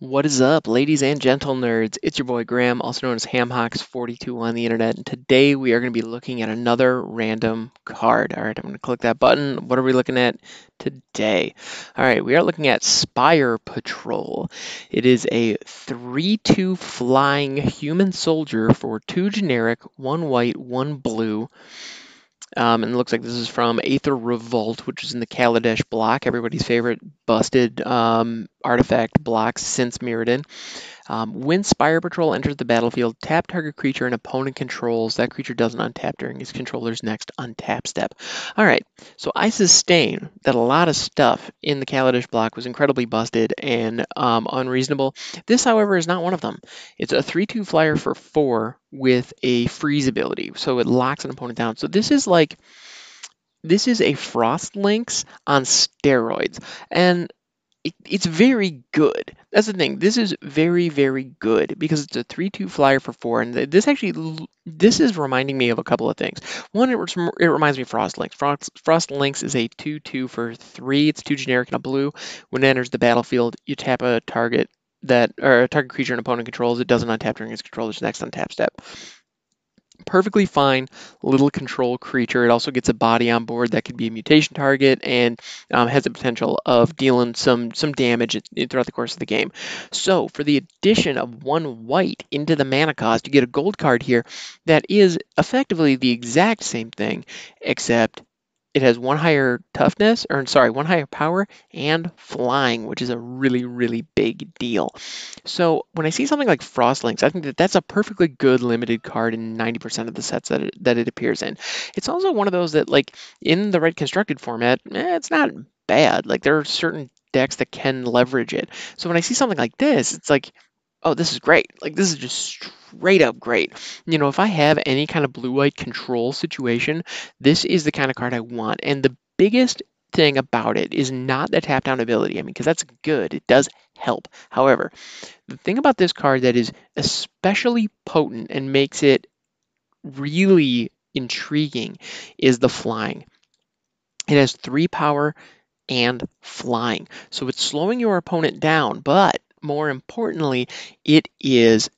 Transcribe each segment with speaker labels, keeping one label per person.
Speaker 1: What is up, ladies and gentle nerds? It's your boy Graham, also known as Hamhawks42 on the internet, and today we are going to be looking at another random card. All right, I'm going to click that button. What are we looking at today? All right, we are looking at Spire Patrol. It is a 3-2 flying human soldier for two generic, one white, one blue. Um, and it looks like this is from Aether Revolt, which is in the Kaladesh block, everybody's favorite busted um, artifact blocks since Mirrodin. Um, when Spire Patrol enters the battlefield, tap target creature an opponent controls. That creature doesn't untap during his controller's next untap step. All right, so I sustain that a lot of stuff in the Kaladesh block was incredibly busted and um, unreasonable. This, however, is not one of them. It's a 3 2 flyer for 4 with a freeze ability, so it locks an opponent down. So this is like. This is a Frost Lynx on steroids. And it, it's very good. That's the thing. This is very, very good because it's a 3-2 flyer for 4. And this actually, this is reminding me of a couple of things. One, it, it reminds me of Frost Lynx. Frost, Lynx is a 2-2 for 3. It's 2 generic and a blue. When it enters the battlefield, you tap a target that, or a target creature an opponent controls. It doesn't untap during its controller's next untap step perfectly fine little control creature. It also gets a body on board that could be a mutation target and um, has the potential of dealing some some damage throughout the course of the game. So for the addition of one white into the mana cost, you get a gold card here that is effectively the exact same thing, except it has one higher toughness, or sorry, one higher power and flying, which is a really, really big deal. So when I see something like Frost Lynx, I think that that's a perfectly good limited card in 90% of the sets that it, that it appears in. It's also one of those that, like, in the right constructed format, eh, it's not bad. Like, there are certain decks that can leverage it. So when I see something like this, it's like, oh, this is great. Like, this is just straight up great. You know, if I have any kind of blue-white control situation, this is the kind of card I want. And the biggest thing about it is not the tap down ability. I mean, because that's good, it does help. However, the thing about this card that is especially potent and makes it really intriguing is the flying. It has three power and flying. So it's slowing your opponent down, but more importantly, it is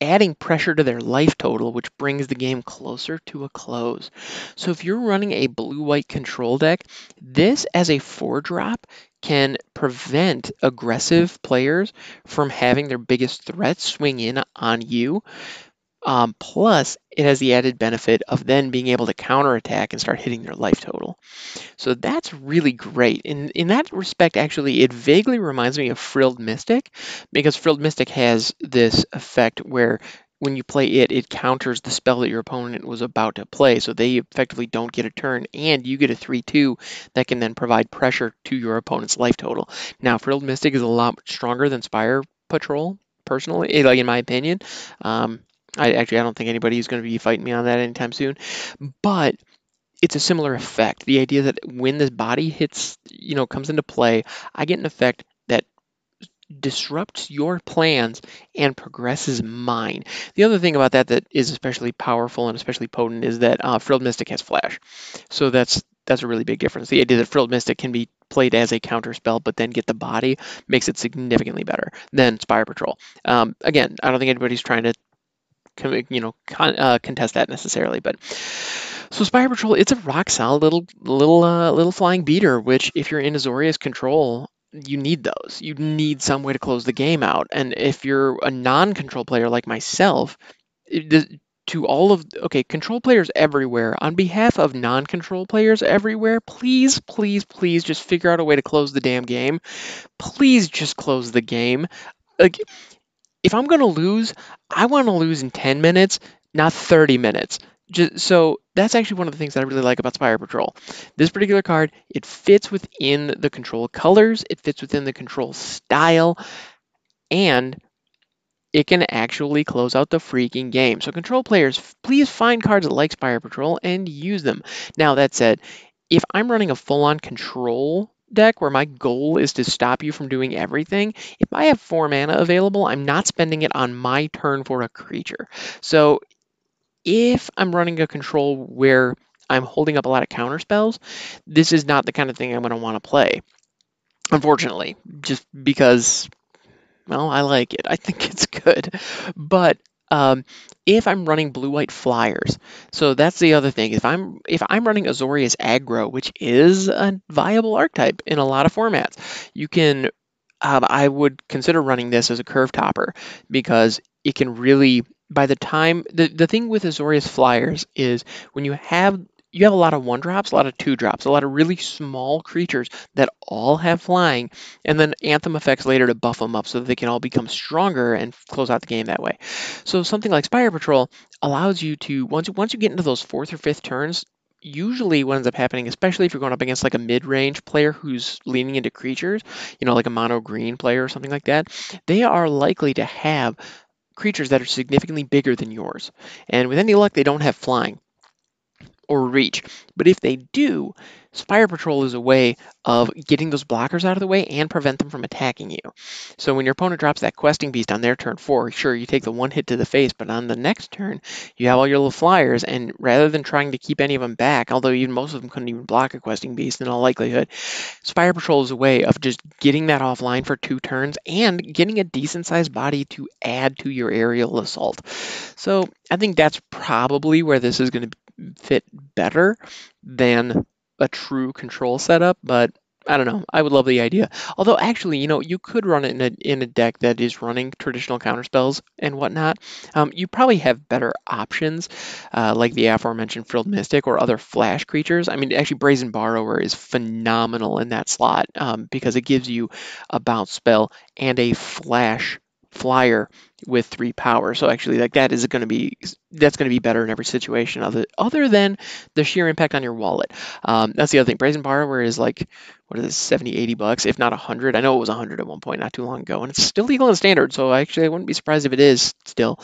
Speaker 1: adding pressure to their life total, which brings the game closer to a close. So if you're running a blue-white control deck, this as a four drop can prevent aggressive players from having their biggest threat swing in on you um, plus, it has the added benefit of then being able to counterattack and start hitting their life total. So that's really great. In, in that respect, actually, it vaguely reminds me of Frilled Mystic because Frilled Mystic has this effect where when you play it, it counters the spell that your opponent was about to play. So they effectively don't get a turn, and you get a 3 2 that can then provide pressure to your opponent's life total. Now, Frilled Mystic is a lot stronger than Spire Patrol, personally, like in my opinion. Um, I actually I don't think anybody's going to be fighting me on that anytime soon. But it's a similar effect. The idea that when this body hits, you know, comes into play, I get an effect that disrupts your plans and progresses mine. The other thing about that that is especially powerful and especially potent is that uh, Frilled Mystic has flash. So that's that's a really big difference. The idea that Frilled Mystic can be played as a counter spell, but then get the body makes it significantly better than Spire Patrol. Um, again, I don't think anybody's trying to you know con, uh, contest that necessarily. But so Spire Patrol, it's a rock solid little little uh, little flying beater. Which if you're in Azorius control, you need those. You need some way to close the game out. And if you're a non-control player like myself, it, to all of okay control players everywhere on behalf of non-control players everywhere please please please just figure out a way to close the damn game please just close the game like if I'm going to lose, I want to lose in 10 minutes, not 30 minutes. Just, so that's actually one of the things that I really like about Spire Patrol. This particular card, it fits within the control colors, it fits within the control style, and it can actually close out the freaking game. So control players, please find cards that like Spire Patrol and use them. Now that said, if I'm running a full-on control deck where my goal is to stop you from doing everything, if I have four mana available, I'm not spending it on my turn for a creature. So if I'm running a control where I'm holding up a lot of counter spells, this is not the kind of thing I'm going to want to play. Unfortunately, just because well, I like it. I think it's good. But um, if I'm running blue-white flyers, so that's the other thing. If I'm if I'm running Azorius aggro, which is a viable archetype in a lot of formats, you can um, I would consider running this as a curve topper because it can really by the time the, the thing with Azorius flyers is when you have you have a lot of one drops, a lot of two drops, a lot of really small creatures that all have flying, and then anthem effects later to buff them up so that they can all become stronger and close out the game that way. So something like Spire Patrol allows you to once once you get into those fourth or fifth turns, usually what ends up happening, especially if you're going up against like a mid-range player who's leaning into creatures, you know, like a mono green player or something like that, they are likely to have creatures that are significantly bigger than yours. And with any luck, they don't have flying or reach. But if they do, Spire Patrol is a way of getting those blockers out of the way and prevent them from attacking you. So when your opponent drops that questing beast on their turn four, sure, you take the one hit to the face, but on the next turn, you have all your little flyers, and rather than trying to keep any of them back, although even most of them couldn't even block a questing beast in all likelihood, Spire Patrol is a way of just getting that offline for two turns and getting a decent sized body to add to your aerial assault. So I think that's probably where this is going to fit better than a true control setup, but I don't know. I would love the idea. Although, actually, you know, you could run it in a, in a deck that is running traditional counterspells and whatnot. Um, you probably have better options, uh, like the aforementioned Frilled Mystic or other flash creatures. I mean, actually, Brazen Borrower is phenomenal in that slot um, because it gives you a bounce spell and a flash flyer with three power. So actually, like that is going to be that's going to be better in every situation, other other than the sheer impact on your wallet. Um, that's the other thing. Brazen Borrower is like what is it, 70, 80 bucks, if not 100. I know it was 100 at one point, not too long ago, and it's still legal and standard. So actually, I wouldn't be surprised if it is still.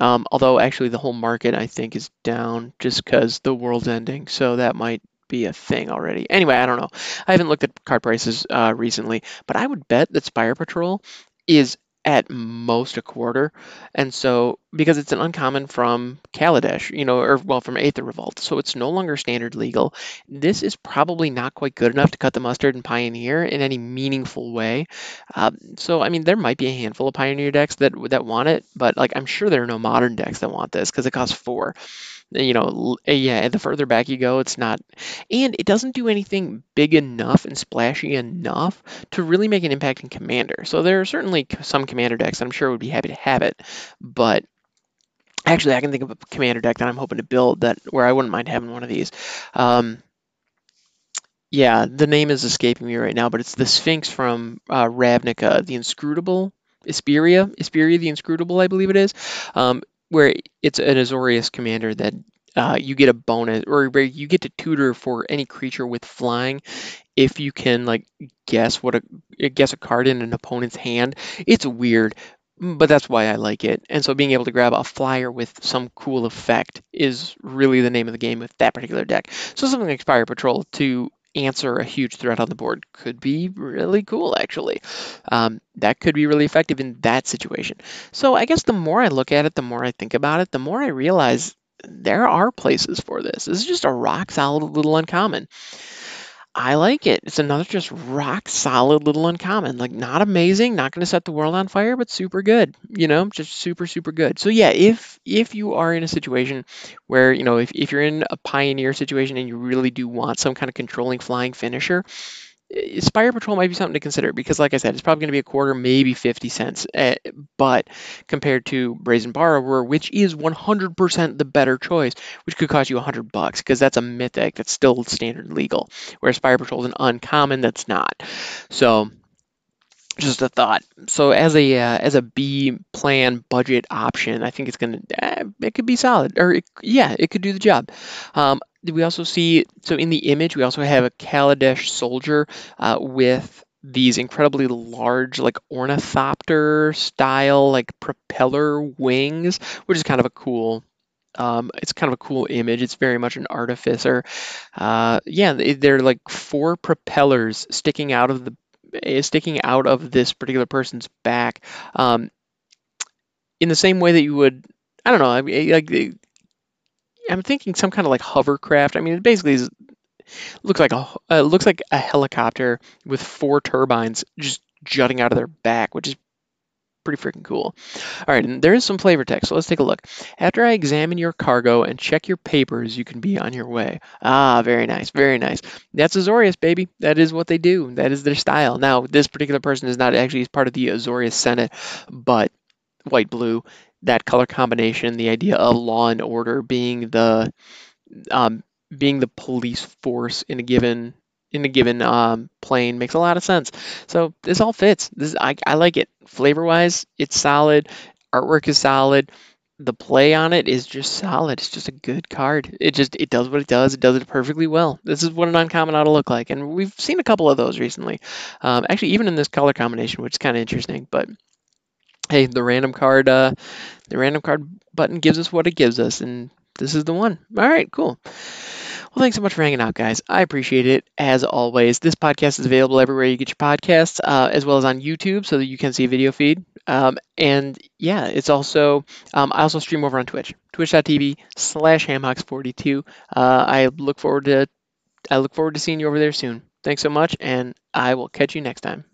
Speaker 1: Um, although actually, the whole market I think is down just because the world's ending. So that might be a thing already. Anyway, I don't know. I haven't looked at card prices uh, recently, but I would bet that Spire Patrol is at most a quarter. And so, because it's an uncommon from Kaladesh, you know, or well, from Aether Revolt, so it's no longer standard legal. This is probably not quite good enough to cut the mustard and Pioneer in any meaningful way. Uh, so, I mean, there might be a handful of Pioneer decks that that want it, but like I'm sure there are no modern decks that want this because it costs four you know, yeah, the further back you go, it's not, and it doesn't do anything big enough and splashy enough to really make an impact in Commander. So there are certainly some Commander decks I'm sure would be happy to have it, but actually, I can think of a Commander deck that I'm hoping to build that where I wouldn't mind having one of these. Um, yeah, the name is escaping me right now, but it's the Sphinx from uh, Ravnica, the Inscrutable. Isperia, Isperia the Inscrutable, I believe it is. Um, where it's an Azorius commander that uh, you get a bonus, or where you get to tutor for any creature with flying if you can like guess what a guess a card in an opponent's hand. It's weird, but that's why I like it. And so being able to grab a flyer with some cool effect is really the name of the game with that particular deck. So something like Spire Patrol to answer a huge threat on the board could be really cool, actually. Um, that could be really effective in that situation. So I guess the more I look at it, the more I think about it, the more I realize there are places for this. This is just a rock solid little uncommon. I like it. It's another just rock solid little uncommon. Like not amazing, not going to set the world on fire, but super good. You know, just super super good. So yeah, if if you are in a situation where you know if if you're in a pioneer situation and you really do want some kind of controlling flying finisher, Spire Patrol might be something to consider because, like I said, it's probably going to be a quarter, maybe 50 cents. Uh, but compared to Brazen Borrower, which is 100% the better choice, which could cost you 100 bucks because that's a mythic that's still standard legal, whereas Spire Patrol is an uncommon that's not. So, just a thought. So as a uh, as a B plan budget option, I think it's gonna eh, it could be solid, or it, yeah, it could do the job. Um, we also see, so in the image, we also have a Kaladesh soldier uh, with these incredibly large, like ornithopter style, like propeller wings, which is kind of a cool. Um, it's kind of a cool image. It's very much an artificer. Uh, yeah, they're like four propellers sticking out of the eh, sticking out of this particular person's back. Um, in the same way that you would, I don't know, like I'm thinking some kind of like hovercraft. I mean, it basically is, looks like a uh, looks like a helicopter with four turbines just jutting out of their back, which is pretty freaking cool. All right, and there is some flavor text, so let's take a look. After I examine your cargo and check your papers, you can be on your way. Ah, very nice, very nice. That's Azorius, baby. That is what they do. That is their style. Now, this particular person is not actually part of the Azorius Senate, but white blue, that color combination, the idea of law and order being the um, being the police force in a given in a given um, plane makes a lot of sense. So this all fits. This I, I like it. Flavor wise, it's solid. Artwork is solid. The play on it is just solid. It's just a good card. It just it does what it does. It does it perfectly well. This is what an uncommon ought to look like, and we've seen a couple of those recently. Um, actually, even in this color combination, which is kind of interesting. But hey, the random card, uh, the random card button gives us what it gives us, and this is the one. All right, cool. Well, thanks so much for hanging out, guys. I appreciate it as always. This podcast is available everywhere you get your podcasts, uh, as well as on YouTube, so that you can see a video feed. Um, and yeah, it's also um, I also stream over on Twitch, twitch.tv slash hamhocks42. Uh, I look forward to I look forward to seeing you over there soon. Thanks so much, and I will catch you next time.